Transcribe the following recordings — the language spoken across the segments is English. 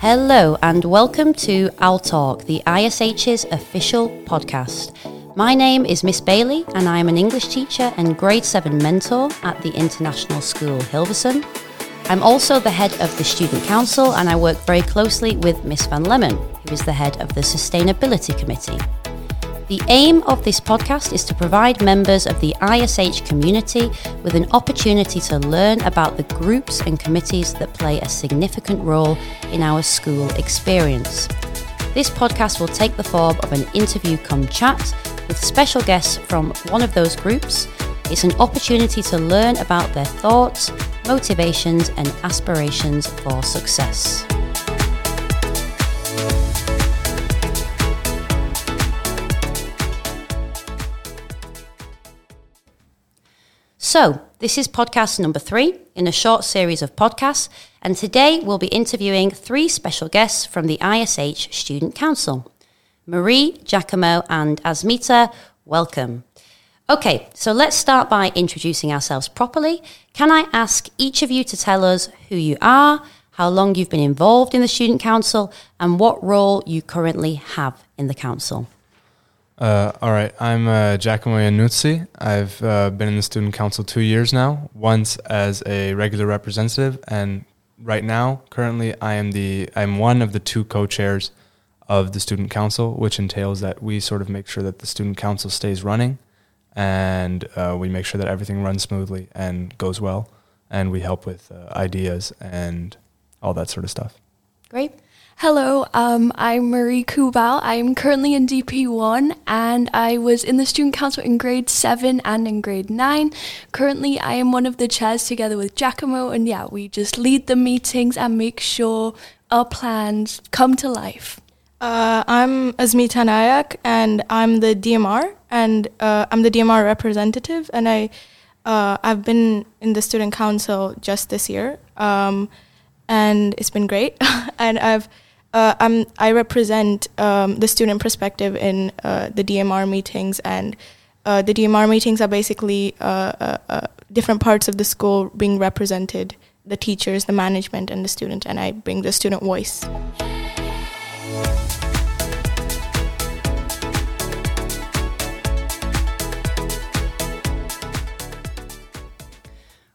Hello, and welcome to Owl Talk, the ISH's official podcast. My name is Miss Bailey, and I am an English teacher and grade 7 mentor at the International School Hilversum. I'm also the head of the Student Council, and I work very closely with Miss Van Lemon, who is the head of the Sustainability Committee. The aim of this podcast is to provide members of the ISH community with an opportunity to learn about the groups and committees that play a significant role in our school experience. This podcast will take the form of an interview come chat with special guests from one of those groups. It's an opportunity to learn about their thoughts, motivations, and aspirations for success. So, this is podcast number three in a short series of podcasts, and today we'll be interviewing three special guests from the ISH Student Council Marie, Giacomo, and Asmita. Welcome. Okay, so let's start by introducing ourselves properly. Can I ask each of you to tell us who you are, how long you've been involved in the Student Council, and what role you currently have in the Council? Uh, all right, I'm uh, Giacomo Iannuzzi. I've uh, been in the student council two years now. Once as a regular representative, and right now, currently, I am the I'm one of the two co-chairs of the student council, which entails that we sort of make sure that the student council stays running, and uh, we make sure that everything runs smoothly and goes well, and we help with uh, ideas and all that sort of stuff. Great. Hello, um, I'm Marie Kubal. I'm currently in DP1 and I was in the student council in grade 7 and in grade 9. Currently, I am one of the chairs together with Giacomo, and yeah, we just lead the meetings and make sure our plans come to life. Uh, I'm Asmita Nayak and I'm the DMR and uh, I'm the DMR representative and I uh, I've been in the student council just this year um, and it's been great and I've uh, I'm, I represent um, the student perspective in uh, the DMR meetings, and uh, the DMR meetings are basically uh, uh, uh, different parts of the school being represented the teachers, the management, and the student, and I bring the student voice.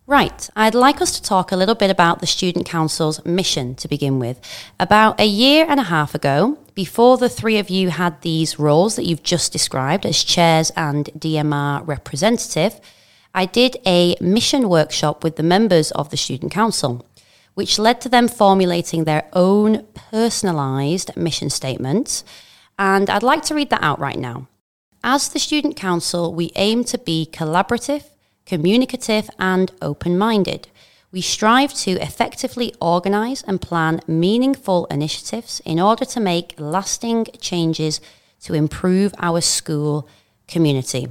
Right, I'd like us to talk a little bit about the Student Council's mission to begin with. About a year and a half ago, before the three of you had these roles that you've just described as chairs and DMR representative, I did a mission workshop with the members of the Student Council, which led to them formulating their own personalised mission statement. And I'd like to read that out right now. As the Student Council, we aim to be collaborative communicative, and open minded. We strive to effectively organise and plan meaningful initiatives in order to make lasting changes to improve our school community.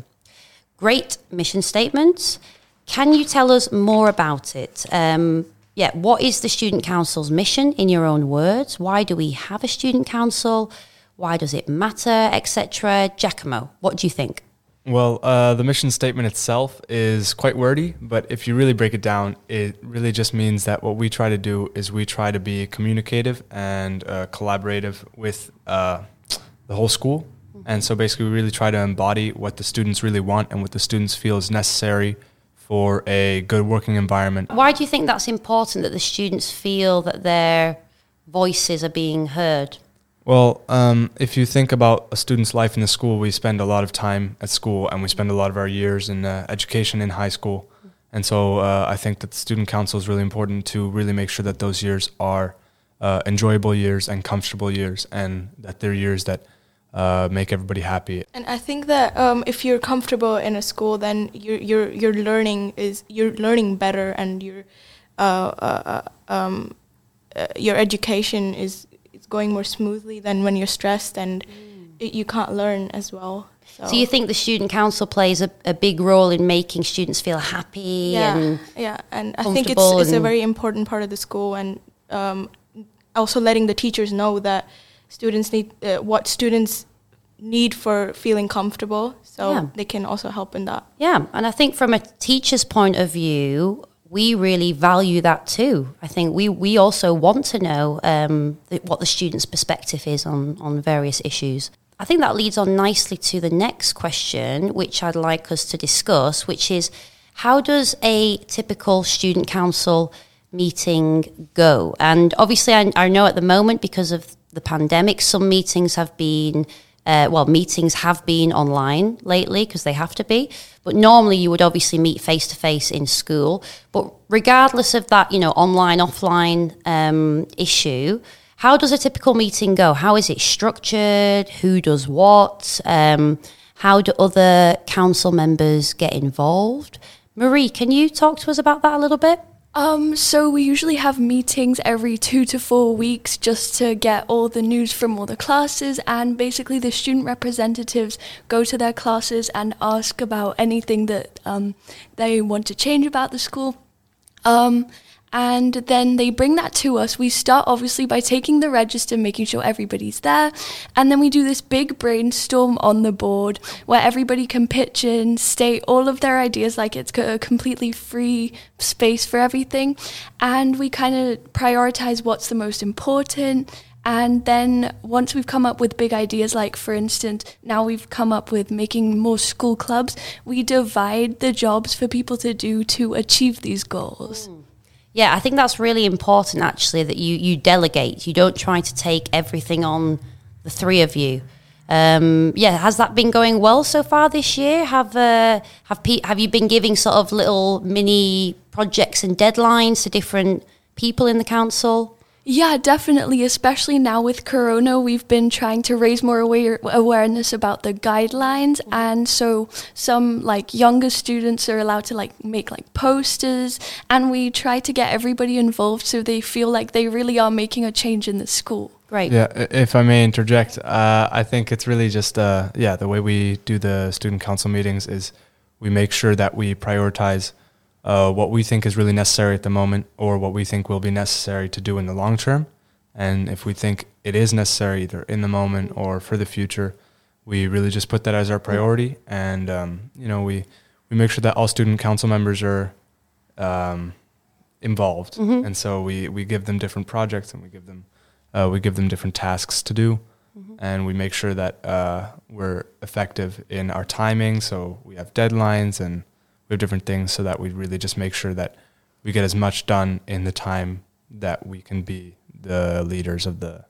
Great mission statement. Can you tell us more about it? Um, yeah, what is the Student Council's mission in your own words? Why do we have a Student Council? Why does it matter, etc.? Giacomo, what do you think? Well, uh, the mission statement itself is quite wordy, but if you really break it down, it really just means that what we try to do is we try to be communicative and uh, collaborative with uh, the whole school. And so basically, we really try to embody what the students really want and what the students feel is necessary for a good working environment. Why do you think that's important that the students feel that their voices are being heard? Well, um, if you think about a student's life in the school, we spend a lot of time at school and we spend a lot of our years in uh, education in high school. And so uh, I think that the student council is really important to really make sure that those years are uh, enjoyable years and comfortable years and that they're years that uh, make everybody happy. And I think that um, if you're comfortable in a school, then your your your learning is you're learning better and your uh, uh, um, your education is going more smoothly than when you're stressed and mm. it, you can't learn as well. So. so. you think the student council plays a, a, big role in making students feel happy yeah, and yeah, and I think it's it's a very important part of the school and um, also letting the teachers know that students need uh, what students need for feeling comfortable, so yeah. they can also help in that. Yeah, and I think from a teacher's point of view, we really value that too. I think we, we also want to know um, what the student's perspective is on, on various issues. I think that leads on nicely to the next question, which I'd like us to discuss, which is how does a typical student council meeting go? And obviously, I, I know at the moment, because of the pandemic, some meetings have been uh, well, meetings have been online lately because they have to be. But normally you would obviously meet face to face in school. But regardless of that, you know, online, offline um, issue, how does a typical meeting go? How is it structured? Who does what? Um, how do other council members get involved? Marie, can you talk to us about that a little bit? Um, so we usually have meetings every two to four weeks just to get all the news from all the classes and basically the student representatives go to their classes and ask about anything that um, they want to change about the school. Um, and then they bring that to us. We start obviously by taking the register, making sure everybody's there, and then we do this big brainstorm on the board where everybody can pitch in, state all of their ideas like it's a completely free space for everything, and we kind of prioritize what's the most important. And then once we've come up with big ideas, like for instance, now we've come up with making more school clubs, we divide the jobs for people to do to achieve these goals. Mm. Yeah, I think that's really important actually that you you delegate. You don't try to take everything on the three of you. Um, yeah, has that been going well so far this year? Have uh, have pe- have you been giving sort of little mini projects and deadlines to different people in the council? Yeah, definitely. Especially now with Corona, we've been trying to raise more aware- awareness about the guidelines, and so some like younger students are allowed to like make like posters, and we try to get everybody involved so they feel like they really are making a change in the school. Right. Yeah, if I may interject, uh, I think it's really just uh, yeah the way we do the student council meetings is we make sure that we prioritize uh, what we think is really necessary at the moment or what we think will be necessary to do in the long term. And if we think it is necessary either in the moment or for the future, we really just put that as our priority. And, um, you know, we, we make sure that all student council members are um, involved. Mm-hmm. And so we, we give them different projects and we give them, uh, we give them different tasks to do. Mm-hmm. And we make sure that uh, we're effective in our timing. So we have deadlines and we have different things so that we really just make sure that we get as much done in the time that we can be the leaders of the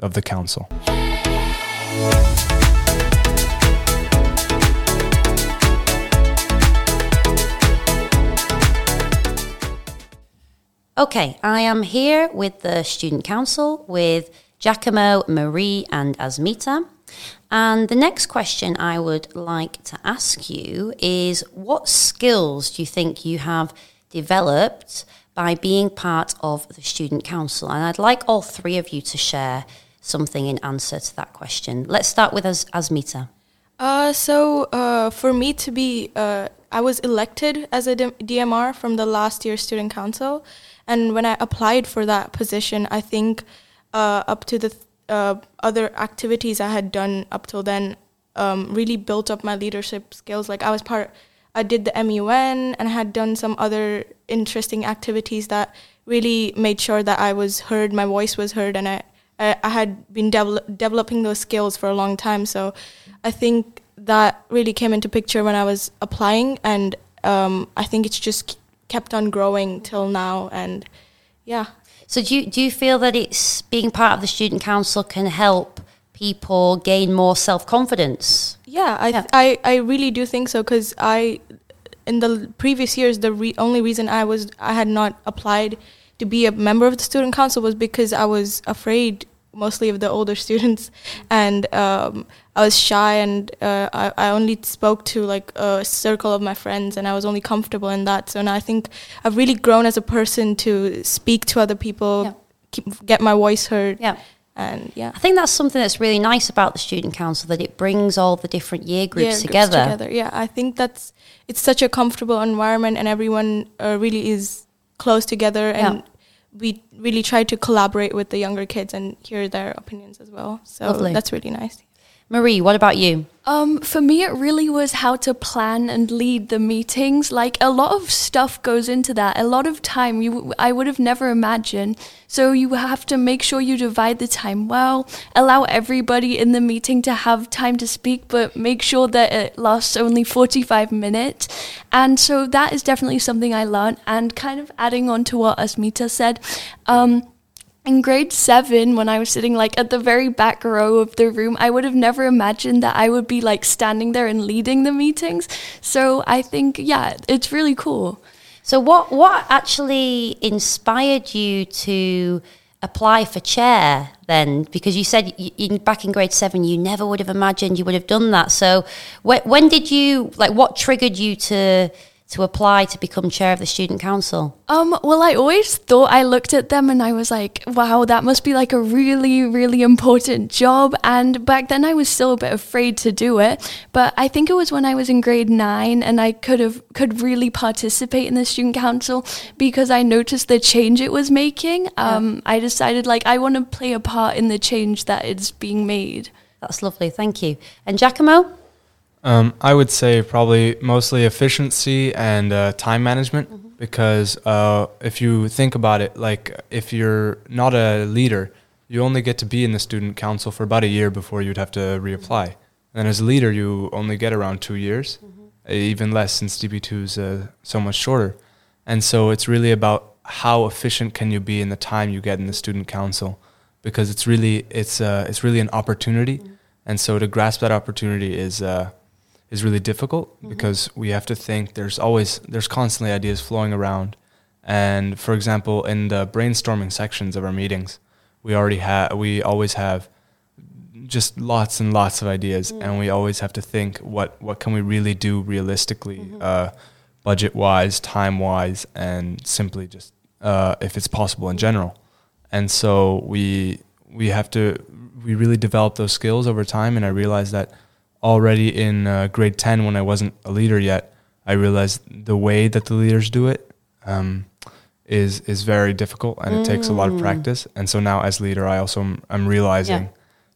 of the council. Okay, I am here with the student council with Giacomo, Marie, and Asmita. And the next question I would like to ask you is what skills do you think you have developed by being part of the student council? And I'd like all three of you to share something in answer to that question. Let's start with As- Asmita. Uh, so uh, for me to be, uh, I was elected as a DMR from the last year student council, and when I applied for that position, I think uh, up to the th- uh, other activities I had done up till then um, really built up my leadership skills. Like I was part, I did the MUN and I had done some other interesting activities that really made sure that I was heard, my voice was heard, and I I, I had been devel- developing those skills for a long time. So I think that really came into picture when I was applying, and um, I think it's just kept on growing till now, and yeah. So do you, do you feel that it's being part of the student council can help people gain more self confidence? Yeah, I, yeah. I I really do think so because I in the previous years the re- only reason I was I had not applied to be a member of the student council was because I was afraid mostly of the older students, and um, I was shy, and uh, I, I only spoke to like a circle of my friends, and I was only comfortable in that. So now I think I've really grown as a person to speak to other people, yeah. keep, get my voice heard. Yeah. And yeah, I think that's something that's really nice about the student council that it brings all the different year groups, together. groups together. Yeah, I think that's it's such a comfortable environment, and everyone uh, really is close together, and yeah we really try to collaborate with the younger kids and hear their opinions as well. So Lovely. that's really nice. Marie, what about you? Um, for me, it really was how to plan and lead the meetings. Like a lot of stuff goes into that. A lot of time you, I would have never imagined. So you have to make sure you divide the time well, allow everybody in the meeting to have time to speak, but make sure that it lasts only 45 minutes. And so that is definitely something I learned. And kind of adding on to what Asmita said, um, in grade seven, when I was sitting like at the very back row of the room, I would have never imagined that I would be like standing there and leading the meetings. So I think, yeah, it's really cool. So what what actually inspired you to apply for chair then? Because you said back in grade seven you never would have imagined you would have done that. So when, when did you like what triggered you to to apply to become chair of the student council? Um, well, I always thought I looked at them and I was like, wow, that must be like a really, really important job. And back then I was still a bit afraid to do it. But I think it was when I was in grade nine and I could have could really participate in the student council because I noticed the change it was making. Um, yeah. I decided like I want to play a part in the change that is being made. That's lovely, thank you. And Giacomo? Um, I would say probably mostly efficiency and uh, time management mm-hmm. because uh, if you think about it, like if you're not a leader, you only get to be in the student council for about a year before you'd have to reapply. Mm-hmm. And as a leader, you only get around two years, mm-hmm. even less since DP2 is uh, so much shorter. And so it's really about how efficient can you be in the time you get in the student council because it's really it's uh, it's really an opportunity. Mm-hmm. And so to grasp that opportunity is uh, is really difficult mm-hmm. because we have to think there's always there's constantly ideas flowing around and for example in the brainstorming sections of our meetings we already have we always have just lots and lots of ideas mm-hmm. and we always have to think what what can we really do realistically mm-hmm. uh, budget wise time wise and simply just uh, if it's possible in general and so we we have to we really develop those skills over time and i realized that already in uh, grade 10 when I wasn't a leader yet, I realized the way that the leaders do it um, is is very difficult and mm. it takes a lot of mm. practice. And so now as leader, I also am, I'm realizing yeah.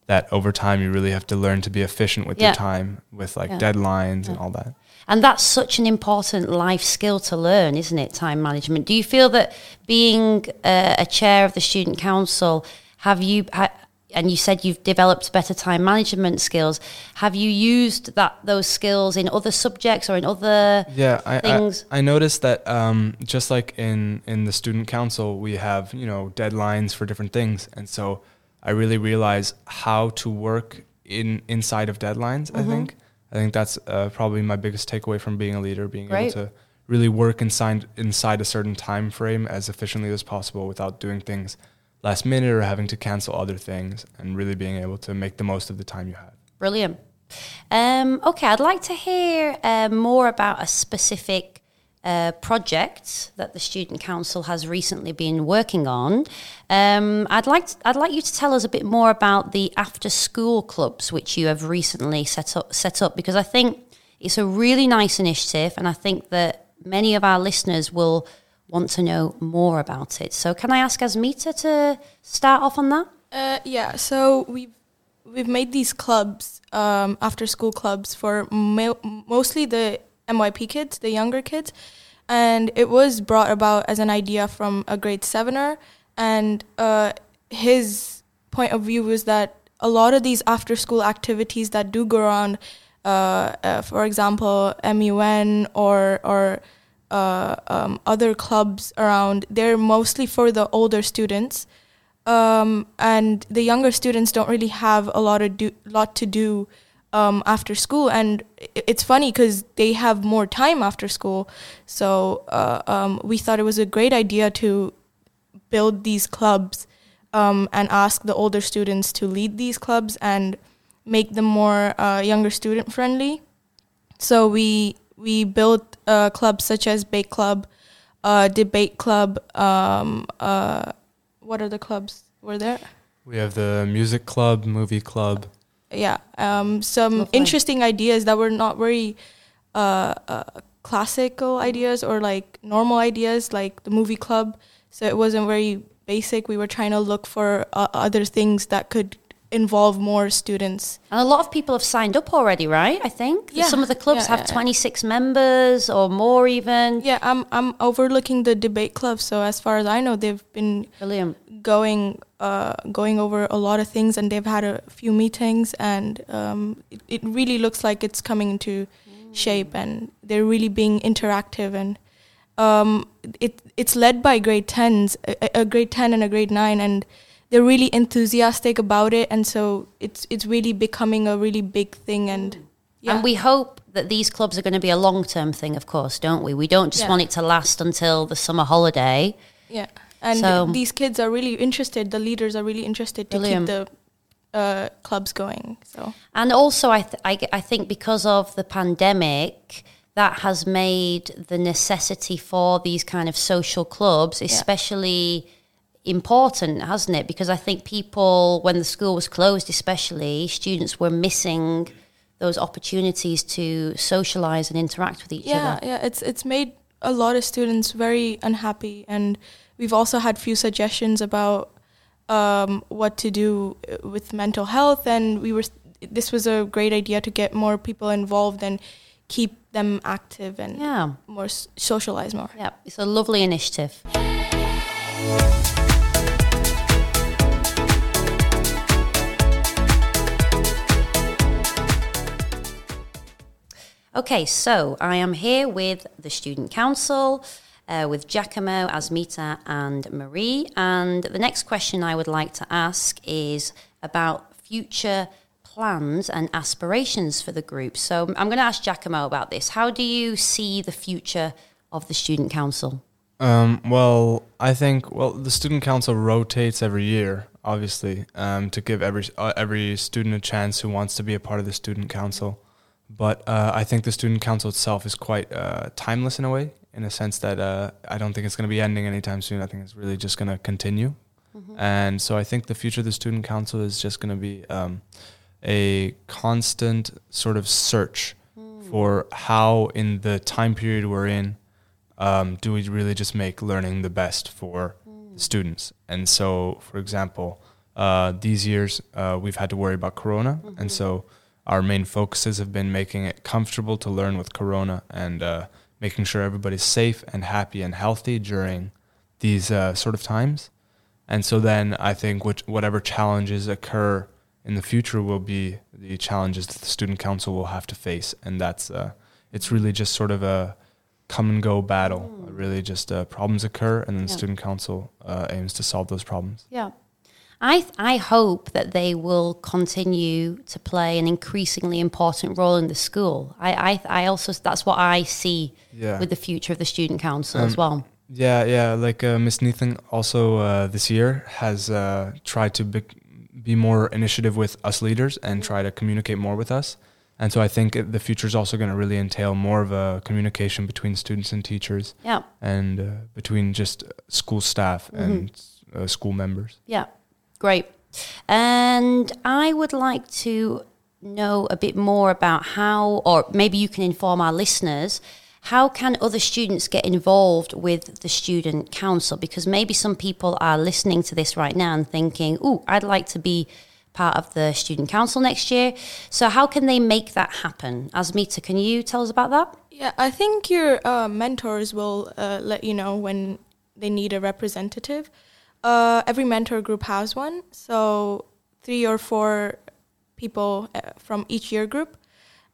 that over time you really have to learn to be efficient with yeah. your time, with like yeah. deadlines and all that. And that's such an important life skill to learn, isn't it? Time management. Do you feel that being uh, a chair of the student council, have you ha- and you said you've developed better time management skills. Have you used that those skills in other subjects or in other yeah, I, things? I, I noticed that um, just like in in the student council, we have you know deadlines for different things, and so I really realize how to work in inside of deadlines. Mm-hmm. I think I think that's uh, probably my biggest takeaway from being a leader, being able to really work inside inside a certain time frame as efficiently as possible without doing things last minute or having to cancel other things and really being able to make the most of the time you have. Brilliant. Um, okay, I'd like to hear uh, more about a specific uh, project that the Student Council has recently been working on. Um, I'd like to, I'd like you to tell us a bit more about the after school clubs which you have recently set up set up because I think it's a really nice initiative and I think that many of our listeners will want to know more about it. So, can I ask Asmita to start off on that? Uh, yeah. So we've we've made these clubs, um, after school clubs for mo- mostly the MYP kids, the younger kids, and it was brought about as an idea from a grade sevener, and uh, his point of view was that a lot of these after school activities that do go around, uh, uh for example, MUN or or uh, um, other clubs around, they're mostly for the older students, um, and the younger students don't really have a lot of do, lot to do um, after school. And it's funny because they have more time after school, so uh, um, we thought it was a great idea to build these clubs um, and ask the older students to lead these clubs and make them more uh, younger student friendly. So we we built uh, clubs such as Bake Club, uh, Debate Club. Um, uh, what other clubs were there? We have the Music Club, Movie Club. Yeah, um, some Lovely. interesting ideas that were not very uh, uh, classical ideas or like normal ideas, like the Movie Club. So it wasn't very basic. We were trying to look for uh, other things that could involve more students. And a lot of people have signed up already, right? I think Yeah, some of the clubs yeah, have yeah, yeah. 26 members or more, even. Yeah, I'm I'm overlooking the debate club, so as far as I know, they've been Brilliant. going uh, going over a lot of things, and they've had a few meetings, and um, it, it really looks like it's coming into shape, and they're really being interactive, and um, it it's led by grade tens, a, a grade ten and a grade nine, and they're really enthusiastic about it, and so it's it's really becoming a really big thing, and yeah. And we hope that these clubs are going to be a long term thing, of course, don't we? We don't just Yeah. want it to last until the summer holiday. Yeah, and So- these kids are really interested. The leaders are really interested to Brilliant. keep the uh, clubs going. So And also, I, th- I, I think because of the pandemic, that has made the necessity for these kind of social clubs especially important, hasn't it? Because I think people, when the school was closed, especially, students were missing those opportunities to socialize and interact with each yeah, other. yeah, yeah, it's it's made a lot of students very unhappy, and we've also had few suggestions about um, what to do uh, with mental health, and we were this was a great idea to get more people involved and keep them active and Yeah. more socialize more. Yeah, it's a lovely initiative. Okay, so I am here with the Student Council, uh, with Giacomo, Asmita, and Marie. And the next question I would like to ask is about future plans and aspirations for the group. So I'm going to ask Giacomo about this. How do you see the future of the Student Council? Um, well, I think well the student council rotates every year, obviously, um, to give every uh, every student a chance who wants to be a part of the student council. But uh, I think the student council itself is quite uh, timeless in a way, in a sense that uh, I don't think it's going to be ending anytime soon. I think it's really just going to continue. And so I think the future of the student council is just going to be um, a constant sort of search for how, in the time period we're in, um, do we really just make learning the best for the students? And so, for example, uh, these years uh, we've had to worry about Corona, and so our main focuses have been making it comfortable to learn with Corona and uh, making sure everybody's safe and happy and healthy during these uh, sort of times. And so then I think which, whatever challenges occur in the future will be the challenges that the student council will have to face, and that's uh, it's really just sort of a come and go battle. Really, just uh, problems occur, and then the student council uh, aims to solve those problems. Yeah. I, th- I hope that they will continue to play an increasingly important role in the school. I, I, I also, that's what I see Yeah. with the future of the student council as Um, well. Yeah, yeah. Like uh, Miss Neethling also uh, this year has uh, tried to be, be more initiative with us leaders and try to communicate more with us. And so I think it, the future is also going to really entail more of a communication between students and teachers Yeah, and uh, between just school staff and uh, school members. yeah, great. And I would like to know a bit more about how, or maybe you can inform our listeners, how can other students get involved with the student council? Because maybe some people are listening to this right now and thinking, "Ooh, I'd like to be part of the student council next year." So, how can they make that happen? Asmita, can you tell us about that? Yeah, I think your uh, mentors will uh, let you know when they need a representative. Uh, every mentor group has one, so three or four people uh, from each year group.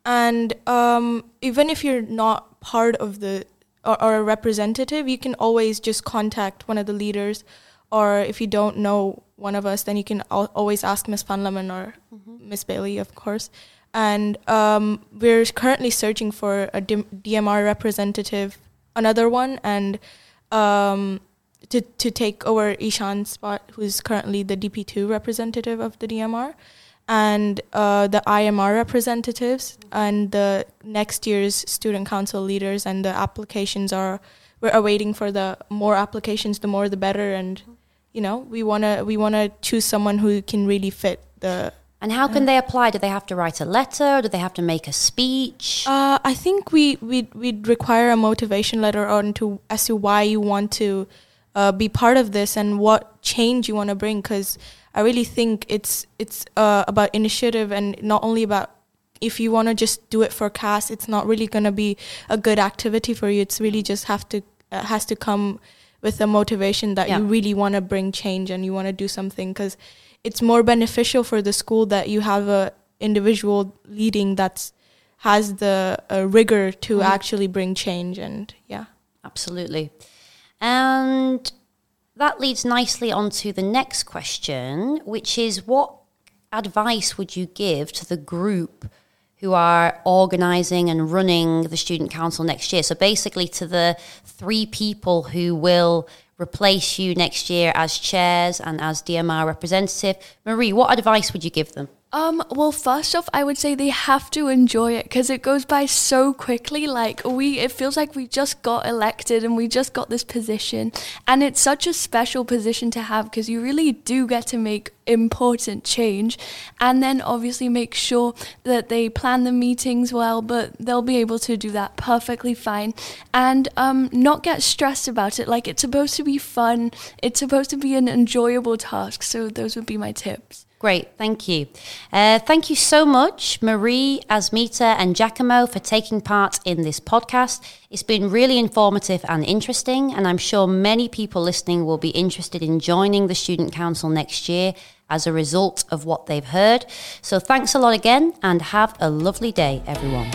And um, even if you're not part of the or, or a representative, you can always just contact one of the leaders. Or if you don't know one of us, then you can al- always ask Miss Panlaman or Miss Bailey, of course. And um, we're currently searching for a D- DMR representative, another one, and um, to to take over Ishan's spot, who's currently the DP2 representative of the DMR, and uh, the IMR representatives, and the next year's student council leaders, and the applications are we're awaiting for the more applications, the more the better, and you know we wanna we wanna choose someone who can really fit the. And how can they apply? Do they have to write a letter? Do they have to make a speech? Uh, I think we we we'd require a motivation letter on to as to why you want to uh, be part of this and what change you want to bring because I really think it's it's uh, about initiative and not only about if you want to just do it for CAS, it's not really going to be a good activity for you. It's really just have to uh, has to come with a motivation that Yeah. you really want to bring change and you want to do something because it's more beneficial for the school that you have a individual leading that's has the uh, rigor to Mhm. actually bring change and yeah Absolutely. And that leads nicely on to the next question, which is what advice would you give to the group who are organising and running the student council next year? So basically, to the three people who will replace you next year as chairs and as DMR representative. Marie, what advice would you give them? Um, well, first off, I would say they have to enjoy it because it goes by so quickly. Like we, it feels like we just got elected and we just got this position, and it's such a special position to have because you really do get to make important change, and then obviously make sure that they plan the meetings well. But they'll be able to do that perfectly fine, and um, not get stressed about it. Like it's supposed to be fun. It's supposed to be an enjoyable task. So those would be my tips. Great, thank you. Uh, thank you so much, Marie, Asmita, and Giacomo, for taking part in this podcast. It's been really informative and interesting, and I'm sure many people listening will be interested in joining the Student Council next year as a result of what they've heard. So thanks a lot again, and have a lovely day, everyone.